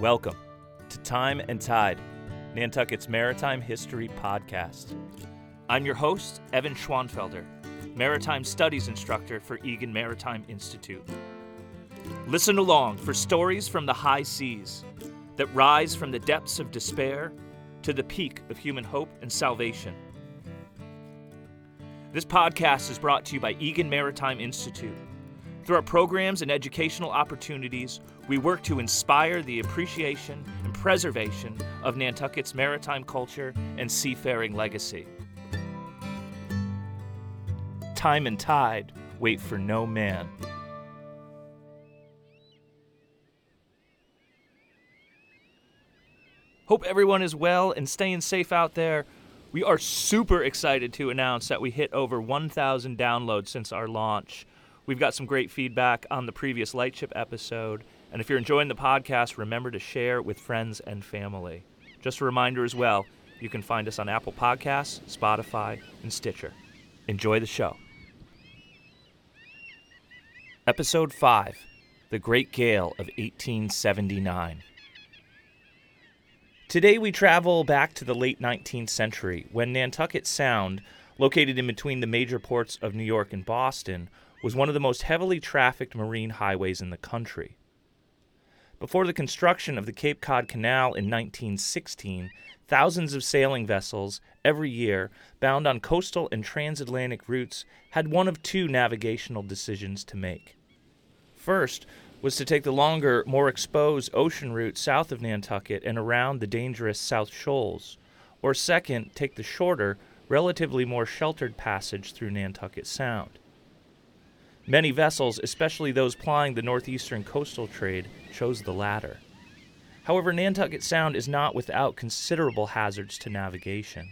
Welcome to Time and Tide, Nantucket's Maritime History Podcast. I'm your host, Evan Schwanfelder, Maritime Studies Instructor for Egan Maritime Institute. Listen along for stories from the high seas that rise from the depths of despair to the peak of human hope and salvation. This podcast is brought to you by Egan Maritime Institute through our programs and educational opportunities, we work to inspire the appreciation and preservation of Nantucket's maritime culture and seafaring legacy. Time and tide wait for no man. Hope everyone is well and staying safe out there. We are super excited to announce that we hit over 1,000 downloads since our launch. We've got some great feedback on the previous Lightship episode. And if you're enjoying the podcast, remember to share with friends and family. Just a reminder as well, you can find us on Apple Podcasts, Spotify, and Stitcher. Enjoy the show. Episode 5 The Great Gale of 1879. Today we travel back to the late 19th century when Nantucket Sound, located in between the major ports of New York and Boston, was one of the most heavily trafficked marine highways in the country. Before the construction of the Cape Cod Canal in 1916, thousands of sailing vessels every year bound on coastal and transatlantic routes had one of two navigational decisions to make. First was to take the longer, more exposed ocean route south of Nantucket and around the dangerous South Shoals, or second, take the shorter, relatively more sheltered passage through Nantucket Sound. Many vessels, especially those plying the northeastern coastal trade, chose the latter. However, Nantucket Sound is not without considerable hazards to navigation.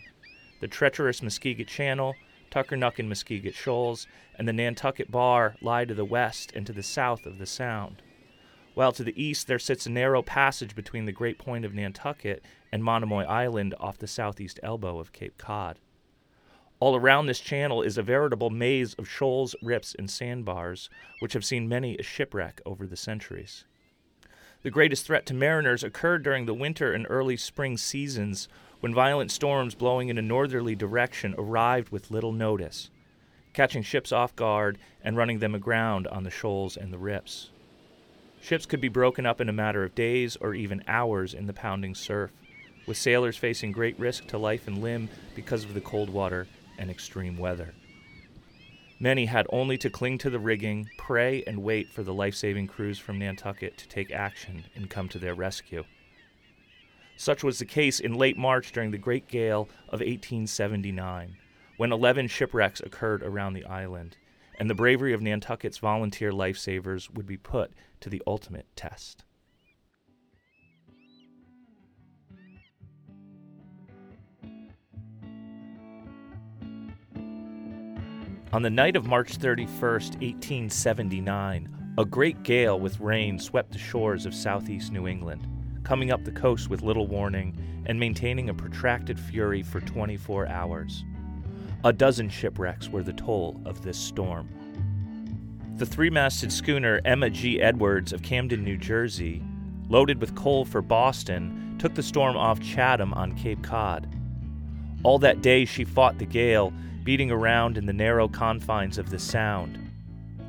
The treacherous Muskeget Channel, Tuckernuck and Muskeget Shoals, and the Nantucket Bar lie to the west and to the south of the Sound. While to the east there sits a narrow passage between the Great Point of Nantucket and Monomoy Island off the southeast elbow of Cape Cod. All around this channel is a veritable maze of shoals, rips, and sandbars, which have seen many a shipwreck over the centuries. The greatest threat to mariners occurred during the winter and early spring seasons when violent storms blowing in a northerly direction arrived with little notice, catching ships off guard and running them aground on the shoals and the rips. Ships could be broken up in a matter of days or even hours in the pounding surf, with sailors facing great risk to life and limb because of the cold water and extreme weather. Many had only to cling to the rigging, pray, and wait for the life saving crews from Nantucket to take action and come to their rescue. Such was the case in late March during the Great Gale of 1879, when 11 shipwrecks occurred around the island, and the bravery of Nantucket's volunteer lifesavers would be put to the ultimate test. On the night of March 31, 1879, a great gale with rain swept the shores of southeast New England, coming up the coast with little warning and maintaining a protracted fury for 24 hours. A dozen shipwrecks were the toll of this storm. The three masted schooner Emma G. Edwards of Camden, New Jersey, loaded with coal for Boston, took the storm off Chatham on Cape Cod. All that day she fought the gale beating around in the narrow confines of the Sound.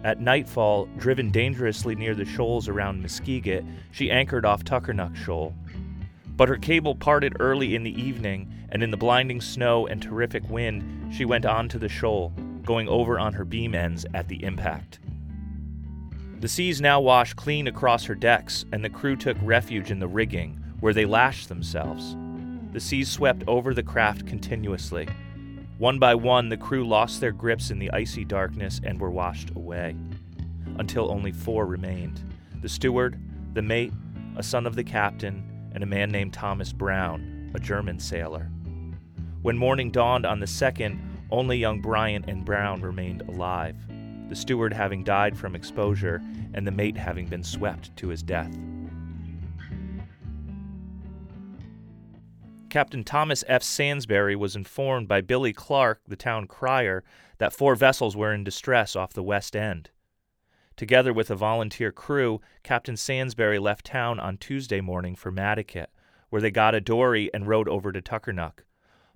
At nightfall, driven dangerously near the shoals around Muskeget, she anchored off Tuckernuck Shoal. But her cable parted early in the evening, and in the blinding snow and terrific wind, she went on to the shoal, going over on her beam ends at the impact. The seas now washed clean across her decks, and the crew took refuge in the rigging, where they lashed themselves. The seas swept over the craft continuously, one by one, the crew lost their grips in the icy darkness and were washed away, until only four remained the steward, the mate, a son of the captain, and a man named Thomas Brown, a German sailor. When morning dawned on the second, only young Bryant and Brown remained alive, the steward having died from exposure and the mate having been swept to his death. Captain Thomas F. Sansbury was informed by Billy Clark, the town crier, that four vessels were in distress off the west end. Together with a volunteer crew, Captain Sansbury left town on Tuesday morning for Madaket, where they got a dory and rowed over to Tuckernuck.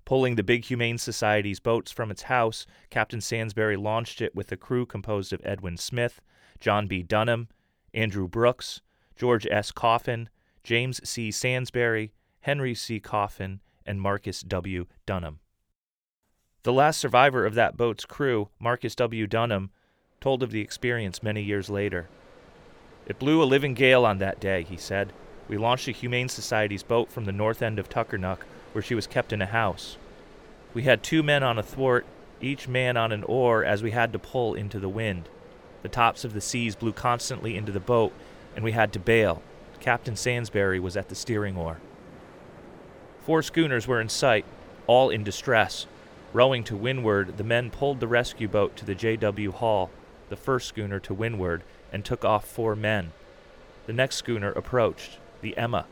Pulling the Big Humane Society's boats from its house, Captain Sansbury launched it with a crew composed of Edwin Smith, John B. Dunham, Andrew Brooks, George S. Coffin, James C. Sansbury, Henry C. Coffin, and Marcus W. Dunham. The last survivor of that boat's crew, Marcus W. Dunham, told of the experience many years later. It blew a living gale on that day, he said. We launched the Humane Society's boat from the north end of Tuckernuck, where she was kept in a house. We had two men on a thwart, each man on an oar, as we had to pull into the wind. The tops of the seas blew constantly into the boat, and we had to bail. Captain Sansbury was at the steering oar. Four schooners were in sight, all in distress. Rowing to windward, the men pulled the rescue boat to the J.W. Hall, the first schooner to windward, and took off four men. The next schooner approached, the Emma,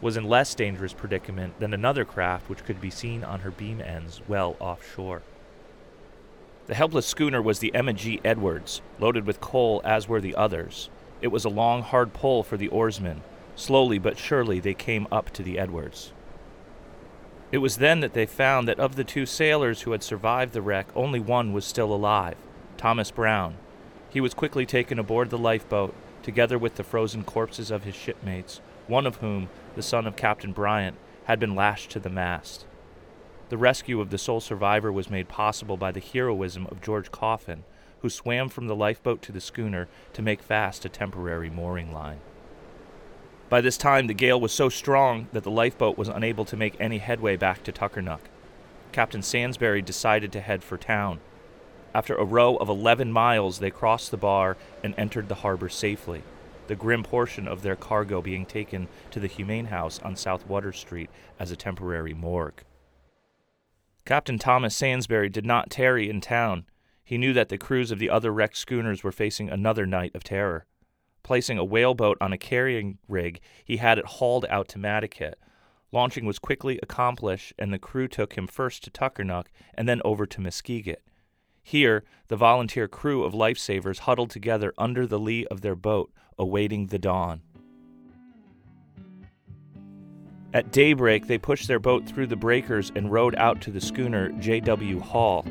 was in less dangerous predicament than another craft which could be seen on her beam ends well offshore. The helpless schooner was the Emma G. Edwards, loaded with coal as were the others. It was a long, hard pull for the oarsmen. Slowly but surely they came up to the Edwards. It was then that they found that of the two sailors who had survived the wreck, only one was still alive Thomas Brown. He was quickly taken aboard the lifeboat, together with the frozen corpses of his shipmates, one of whom, the son of Captain Bryant, had been lashed to the mast. The rescue of the sole survivor was made possible by the heroism of George Coffin, who swam from the lifeboat to the schooner to make fast a temporary mooring line. By this time, the gale was so strong that the lifeboat was unable to make any headway back to Tuckernuck. Captain Sansbury decided to head for town. After a row of 11 miles, they crossed the bar and entered the harbor safely the grim portion of their cargo being taken to the Humane House on South Water Street as a temporary morgue. Captain Thomas Sansbury did not tarry in town. He knew that the crews of the other wrecked schooners were facing another night of terror. Placing a whaleboat on a carrying rig, he had it hauled out to Madaket. Launching was quickly accomplished, and the crew took him first to Tuckernuck and then over to Muskeget. Here, the volunteer crew of lifesavers huddled together under the lee of their boat, awaiting the dawn. At daybreak, they pushed their boat through the breakers and rowed out to the schooner J.W. Hall.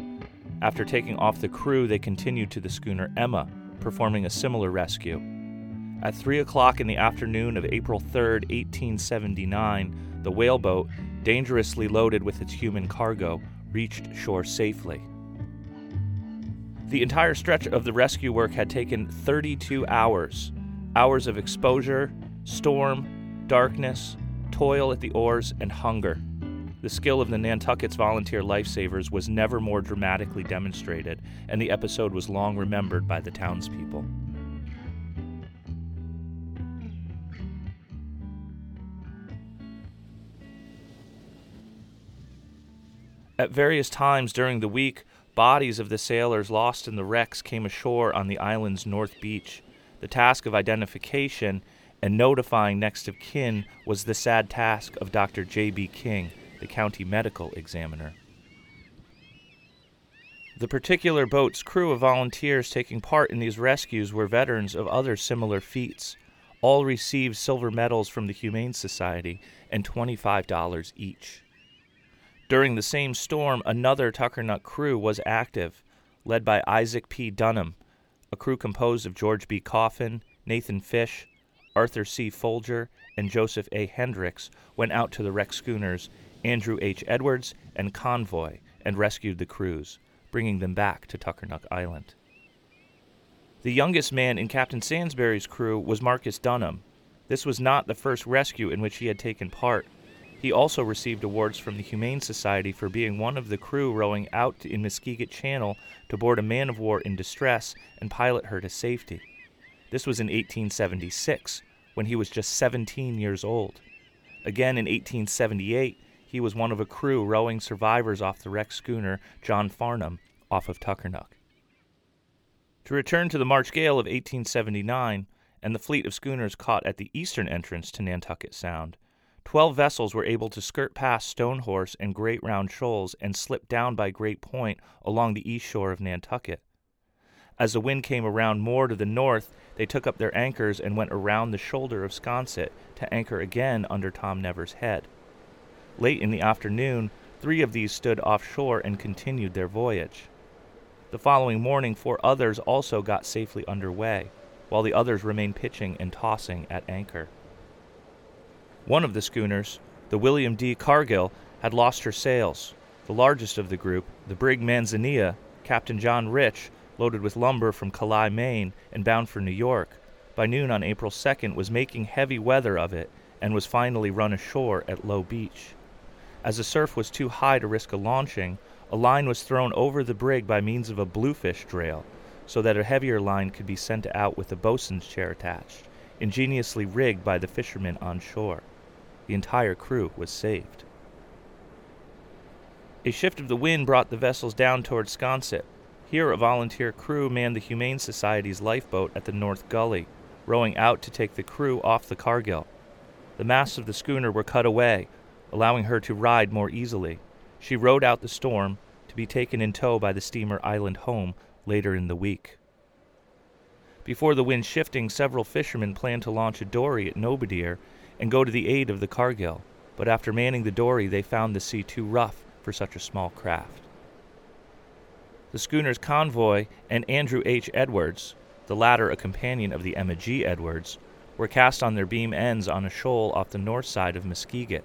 After taking off the crew, they continued to the schooner Emma, performing a similar rescue. At 3 o'clock in the afternoon of April 3, 1879, the whaleboat, dangerously loaded with its human cargo, reached shore safely. The entire stretch of the rescue work had taken 32 hours hours of exposure, storm, darkness, toil at the oars, and hunger. The skill of the Nantucket's volunteer lifesavers was never more dramatically demonstrated, and the episode was long remembered by the townspeople. At various times during the week, Bodies of the sailors lost in the wrecks came ashore on the island's north beach. The task of identification and notifying next of kin was the sad task of Dr. J.B. King, the county medical examiner. The particular boat's crew of volunteers taking part in these rescues were veterans of other similar feats. All received silver medals from the Humane Society and $25 each. During the same storm, another Tuckernuck crew was active, led by Isaac P. Dunham, a crew composed of George B. Coffin, Nathan Fish, Arthur C. Folger, and Joseph A. Hendricks went out to the wrecked schooners Andrew H. Edwards and Convoy and rescued the crews, bringing them back to Tuckernuck Island. The youngest man in Captain Sansbury's crew was Marcus Dunham. This was not the first rescue in which he had taken part. He also received awards from the Humane Society for being one of the crew rowing out in Muskeget Channel to board a man of war in distress and pilot her to safety. This was in 1876, when he was just 17 years old. Again in 1878, he was one of a crew rowing survivors off the wrecked schooner John Farnham off of Tuckernuck. To return to the March gale of 1879 and the fleet of schooners caught at the eastern entrance to Nantucket Sound, Twelve vessels were able to skirt past Stonehorse and Great Round Shoals and slip down by Great Point along the east shore of Nantucket. As the wind came around more to the north, they took up their anchors and went around the shoulder of Sconset to anchor again under Tom Never's head. Late in the afternoon, three of these stood offshore and continued their voyage. The following morning, four others also got safely under way, while the others remained pitching and tossing at anchor. One of the schooners, the William D. Cargill, had lost her sails. The largest of the group, the brig Manzanilla, Captain John Rich, loaded with lumber from Calais, Maine, and bound for New York, by noon on April 2nd was making heavy weather of it and was finally run ashore at Low Beach. As the surf was too high to risk a launching, a line was thrown over the brig by means of a bluefish drail, so that a heavier line could be sent out with a boatswain's chair attached, ingeniously rigged by the fishermen on shore. The entire crew was saved. A shift of the wind brought the vessels down toward Sconset. Here, a volunteer crew manned the Humane Society's lifeboat at the North Gully, rowing out to take the crew off the Cargill. The masts of the schooner were cut away, allowing her to ride more easily. She rode out the storm to be taken in tow by the steamer Island Home later in the week. Before the wind shifting, several fishermen planned to launch a dory at Nobadeer and go to the aid of the Cargill, but after manning the dory, they found the sea too rough for such a small craft. The schooner's convoy and Andrew H. Edwards, the latter a companion of the Emma G. Edwards, were cast on their beam ends on a shoal off the north side of Muskeget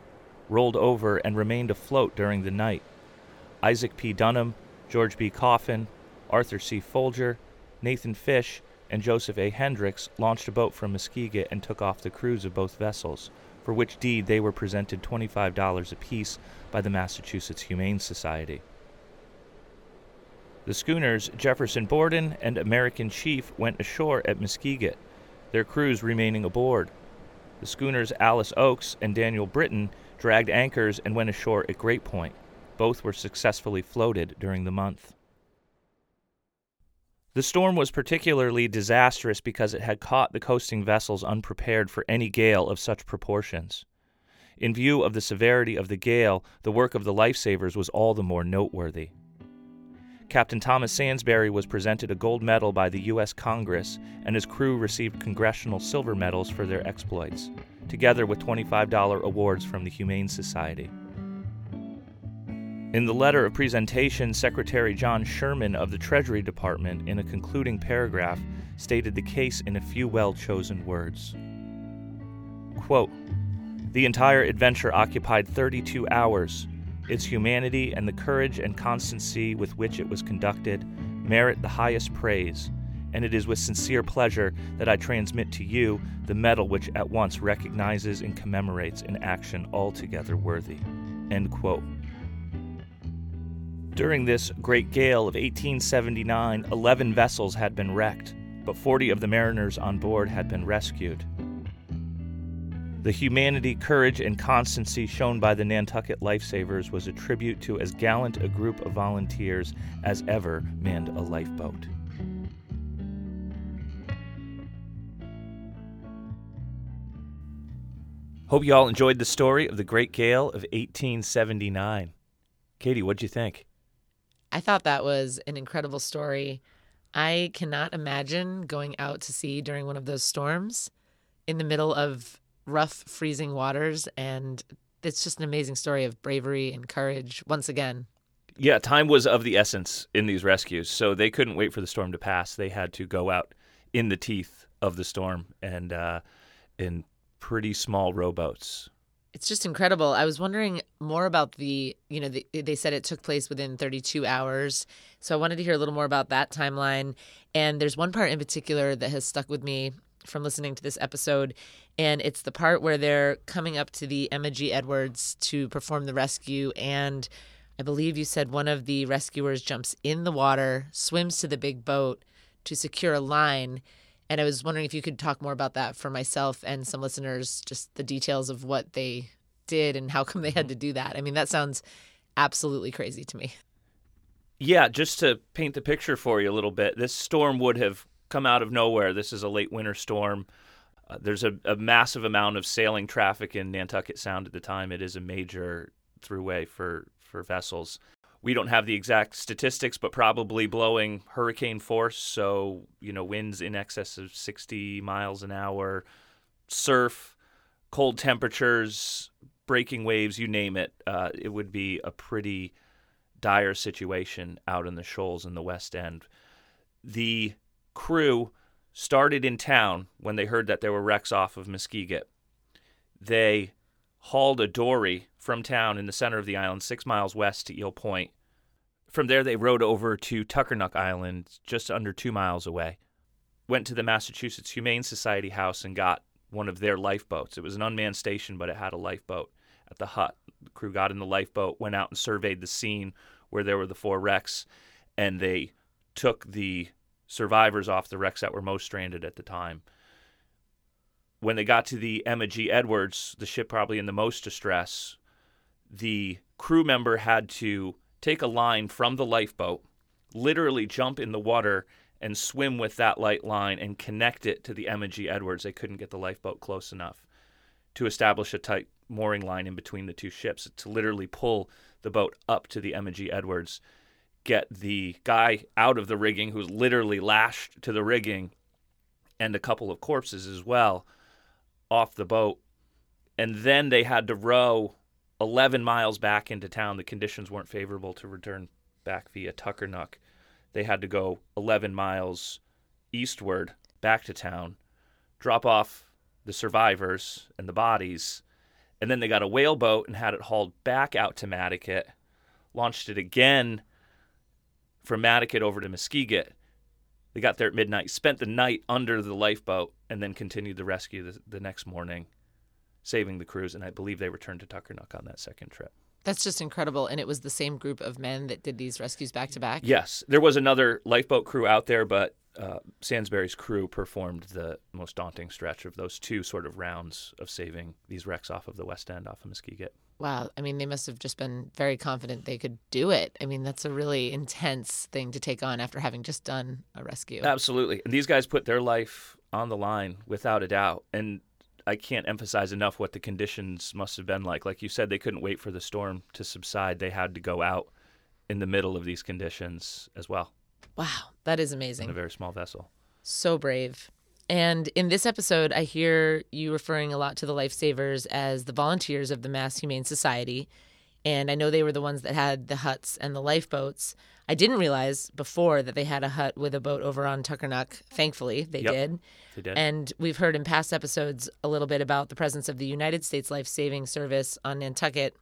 rolled over and remained afloat during the night. Isaac P. Dunham, George B. Coffin, Arthur C. Folger, Nathan Fish, and Joseph A. Hendricks launched a boat from Muskeget and took off the crews of both vessels, for which deed they were presented $25 apiece by the Massachusetts Humane Society. The schooners Jefferson Borden and American Chief went ashore at Muskeget, their crews remaining aboard. The schooners Alice Oaks and Daniel Britton dragged anchors, and went ashore at Great Point. Both were successfully floated during the month. The storm was particularly disastrous because it had caught the coasting vessels unprepared for any gale of such proportions. In view of the severity of the gale, the work of the lifesavers was all the more noteworthy. Captain Thomas Sansbury was presented a gold medal by the U.S. Congress, and his crew received congressional silver medals for their exploits together with $25 awards from the Humane Society. In the letter of presentation, Secretary John Sherman of the Treasury Department, in a concluding paragraph, stated the case in a few well chosen words. Quote, the entire adventure occupied 32 hours. Its humanity and the courage and constancy with which it was conducted merit the highest praise and it is with sincere pleasure that I transmit to you the medal which at once recognizes and commemorates an action altogether worthy. End quote. During this great gale of 1879, 11 vessels had been wrecked, but 40 of the mariners on board had been rescued. The humanity, courage, and constancy shown by the Nantucket lifesavers was a tribute to as gallant a group of volunteers as ever manned a lifeboat. Hope you all enjoyed the story of the Great Gale of 1879. Katie, what'd you think? I thought that was an incredible story. I cannot imagine going out to sea during one of those storms in the middle of rough, freezing waters. And it's just an amazing story of bravery and courage once again. Yeah, time was of the essence in these rescues. So they couldn't wait for the storm to pass. They had to go out in the teeth of the storm and, uh, and pretty small rowboats. It's just incredible. I was wondering more about the, you know, the, they said it took place within 32 hours. So I wanted to hear a little more about that timeline. And there's one part in particular that has stuck with me from listening to this episode. And it's the part where they're coming up to the Emma G. Edwards to perform the rescue. And I believe you said one of the rescuers jumps in the water, swims to the big boat to secure a line and I was wondering if you could talk more about that for myself and some listeners, just the details of what they did and how come they had mm-hmm. to do that. I mean, that sounds absolutely crazy to me. Yeah, just to paint the picture for you a little bit, this storm would have come out of nowhere. This is a late winter storm. Uh, there's a, a, massive amount of sailing traffic in Nantucket Sound at the time. It is a major throughway for, for vessels. We don't have the exact statistics, but probably blowing hurricane force. So, you know, winds in excess of 60 miles an hour, surf, cold temperatures, breaking waves, you name it. Uh, it would be a pretty dire situation out in the shoals in the West End. The crew started in town when they heard that there were wrecks off of Muskeget. They hauled a dory from town in the center of the island, six miles west to Eel Point. From there, they rowed over to Tuckernuck Island, just under two miles away. Went to the Massachusetts Humane Society house and got one of their lifeboats. It was an unmanned station, but it had a lifeboat at the hut. The crew got in the lifeboat, went out and surveyed the scene where there were the four wrecks, and they took the survivors off the wrecks that were most stranded at the time. When they got to the Emma G. Edwards, the ship probably in the most distress, the crew member had to take a line from the lifeboat, literally jump in the water and swim with that light line and connect it to the Emma G. Edwards. They couldn't get the lifeboat close enough to establish a tight mooring line in between the two ships to literally pull the boat up to the Emma G. Edwards, get the guy out of the rigging who's literally lashed to the rigging, and a couple of corpses as well off the boat. And then they had to row 11 miles back into town. The conditions weren't favorable to return back via Tuckernuck. They had to go 11 miles eastward back to town, drop off the survivors and the bodies, and then they got a whaleboat and had it hauled back out to Madaket, launched it again from Madaket over to Muskeget. They got there at midnight, spent the night under the lifeboat, and then continued the rescue the, the next morning, saving the crews. And I believe they returned to Tuckernuck on that second trip. That's just incredible. And it was the same group of men that did these rescues back to back? Yes. There was another lifeboat crew out there, but uh, Sansbury's crew performed the most daunting stretch of those two sort of rounds of saving these wrecks off of the West End, off of Muskeget. Wow. I mean, they must have just been very confident they could do it. I mean, that's a really intense thing to take on after having just done a rescue. Absolutely. And these guys put their life on the line without a doubt. And I can't emphasize enough what the conditions must have been like. Like you said, they couldn't wait for the storm to subside. They had to go out in the middle of these conditions as well. Wow, that is amazing. In a very small vessel. So brave. And in this episode, I hear you referring a lot to the lifesavers as the volunteers of the Mass Humane Society. And I know they were the ones that had the huts and the lifeboats. I didn't realize before that they had a hut with a boat over on Tuckernuck. Thankfully, they Yep. did. They did. And we've heard in past episodes a little bit about the presence of the United States Life Saving Service on Nantucket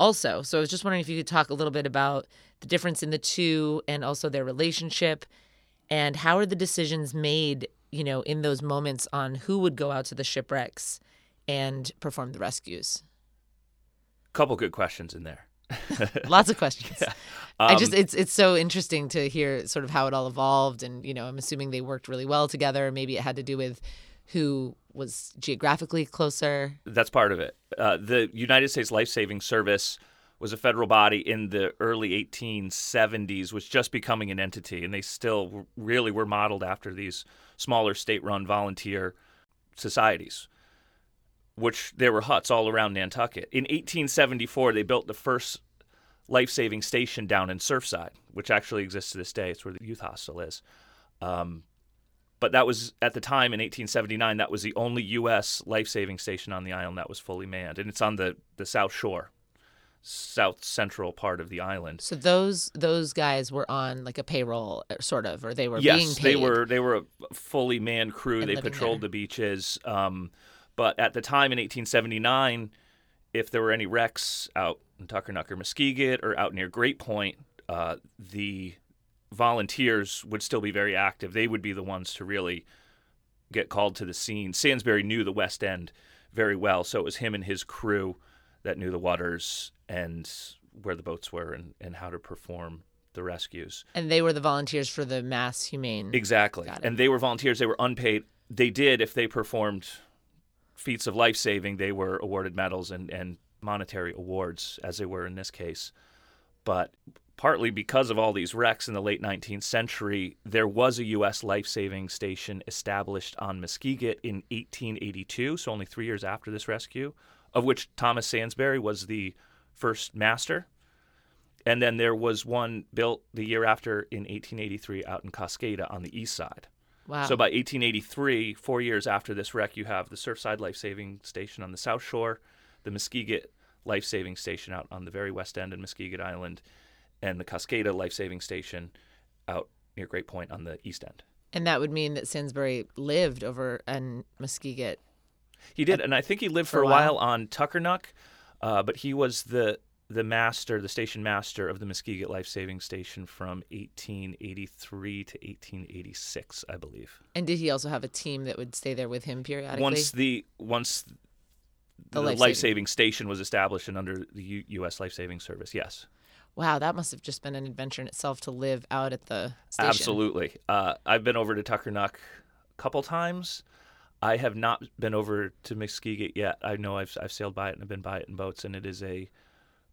also. So I was just wondering if you could talk a little bit about the difference in the two and also their relationship and how are the decisions made, you know, in those moments on who would go out to the shipwrecks and perform the rescues. Couple good questions in there. Lots of questions. I Um, just it's it's so interesting to hear sort of how it all evolved and you know, I'm assuming they worked really well together. Maybe it had to do with who was geographically closer. That's part of it. Uh, the United States Life Saving Service was a federal body in the early 1870s, was just becoming an entity, and they still really were modeled after these smaller state-run volunteer societies, which there were huts all around Nantucket. In 1874, they built the first life-saving station down in Surfside, which actually exists to this day. It's where the youth hostel is. Um, but that was at the time in 1879 that was the only u.s life-saving station on the island that was fully manned and it's on the, the south shore south central part of the island So those those guys were on like a payroll uh, sort of or they were being yes paid. they were they were a fully manned crew And they patrolled there. the beaches um, but at the time in 1879 if there were any wrecks out in tuckernuck or muskeget or out near great point uh, the volunteers would still be very active. They would be the ones to really get called to the scene. Sansbury knew the West End very well, so it was him and his crew that knew the waters and where the boats were and, and how to perform the rescues. and they were the volunteers for the mass humane. Exactly. And they were volunteers, they were unpaid. They did, if they performed feats of life saving, they were awarded medals and, and monetary awards, as they were in this case. But partly because of all these wrecks in the late 19th century, there was a U.S. life saving station established on Muskeget in 1882, so only three years after this rescue, of which Thomas Sansbury was the first master. And then there was one built the year after in 1883 out in Coskata on the east side. Wow. So by 1883, four years after this wreck, you have the Surfside Life Saving Station on the south shore, the Muskeget Life Saving Station out on the very west end in Muskeget Island, and the Coskata Life Saving Station out near Great Point on the east end. and that would mean that Sansbury lived over in Muskeget. He did, and I think he lived For for a while? while on Tuckernuck, uh, but he was the the master, the station master of the Muskeget Life Saving Station from 1883 to 1886, I believe. And did he also have a team that would stay there with him periodically? Once the once The the, life-saving. station was established and under the U- U.S. Life Saving Service, yes, wow, that must have just been an adventure in itself to live out at the station. absolutely. Uh, I've been over to Tucker Tuckernuck a couple times. I have not been over to Muskeget yet. I know I've I've sailed by it and I've been by it in boats, and it is a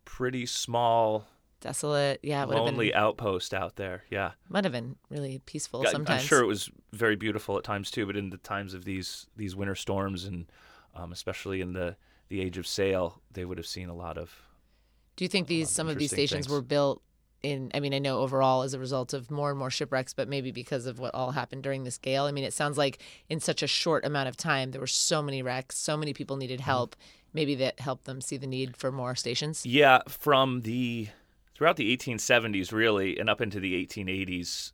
pretty small Desolate. Yeah, it would have lonely been outpost out there. Yeah, might have been really peaceful I- sometimes. I'm sure it was very beautiful at times too. But in the times of these these winter storms and um, especially in the the age of sail, they would have seen a lot of. Do you think these some of these stations things. were built in I mean I know overall as a result of more and more shipwrecks but maybe because of what all happened during this gale. I mean it sounds like in such a short amount of time there were so many wrecks, so many people needed Mm-hmm. Maybe that helped them see the need for more stations. Yeah, from the throughout the 1870s, really, and up into the 1880s,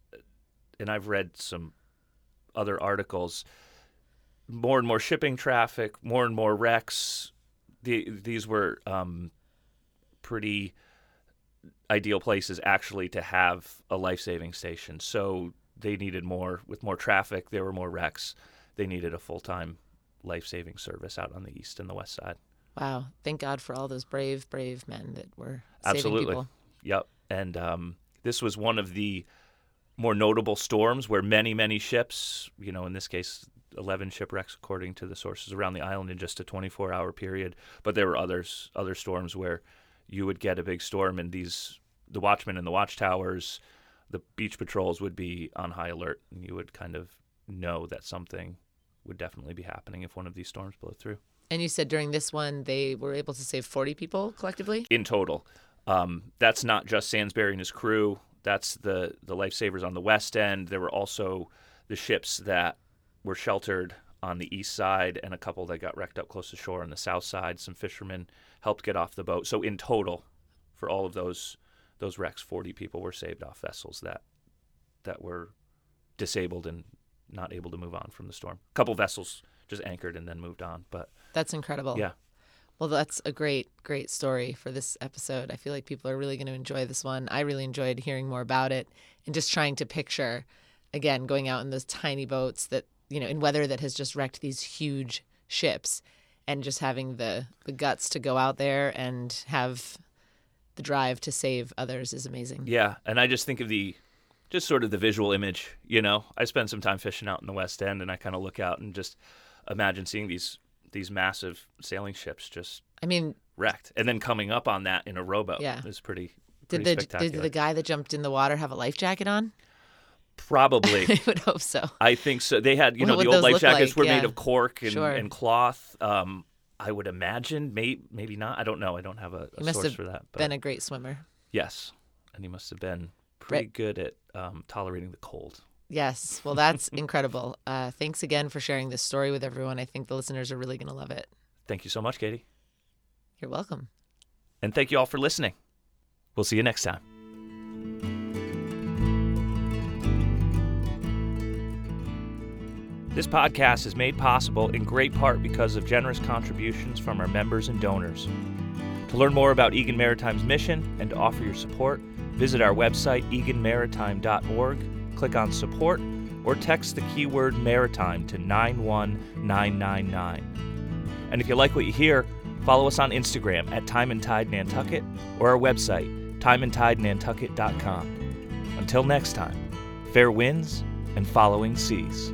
and I've read some other articles. More and more shipping traffic, more and more wrecks. The, these were um, pretty ideal places actually to have a life saving station. So they needed more. With more traffic, there were more wrecks. They needed a full time life saving service out on the east and the west side. Wow. Thank God for all those brave, brave men that were saving Absolutely. people. Yep. And um, this was one of the more notable storms where many, many ships, you know, in this case, 11 shipwrecks, according to the sources around the island in just a 24 hour period. But there were others, other storms where you would get a big storm and these, the watchmen in the watchtowers, the beach patrols would be on high alert and you would kind of know that something would definitely be happening if one of these storms blew through. And you said during this one they were able to save 40 people collectively? in total. Um, that's not just Sansbury and his crew. That's the the lifesavers on the west end. There were also the ships that were sheltered on the east side, and a couple that got wrecked up close to shore on the south side. Some fishermen helped get off the boat. So in total, for all of those those wrecks, forty people were saved off vessels that that were disabled and not able to move on from the storm. A couple vessels just anchored and then moved on, but That's incredible. yeah. Well, that's a great, great story for this episode. I feel like people are really going to enjoy this one. I really enjoyed hearing more about it and just trying to picture, again, going out in those tiny boats that, you know, in weather that has just wrecked these huge ships and just having the, the guts to go out there and have the drive to save others is amazing. Yeah, and I just think of the just sort of the visual image, you know. I spend some time fishing out in the West End and I kind of look out and just imagine seeing these these massive sailing ships just I mean, wrecked and then coming up on that in a rowboat Yeah. is pretty did pretty the did the guy that jumped in the water have a life jacket on? Probably. I would hope so. I think so. They had, you know, the old life jackets like? were Yeah. made of cork and, Sure. and cloth. Um, I would imagine, may, maybe not. I don't know. I don't have a, a must source have for that. But Been a great swimmer. yes, and he must have been pretty good at um, tolerating the cold. Yes. Well, that's incredible. Uh, thanks again for sharing this story with everyone. I think the listeners are really going to love it. Thank you so much, Katie. You're welcome. And thank you all for listening. We'll see you next time. This podcast is made possible in great part because of generous contributions from our members and donors. To learn more about Egan Maritime's mission and to offer your support, visit our website, eganmaritime.org, click on support, or text the keyword maritime to 91999. And if you like what you hear, follow us on Instagram at Time and Tide Nantucket or our website, timeandtidenantucket.com. Until next time, fair winds and following seas.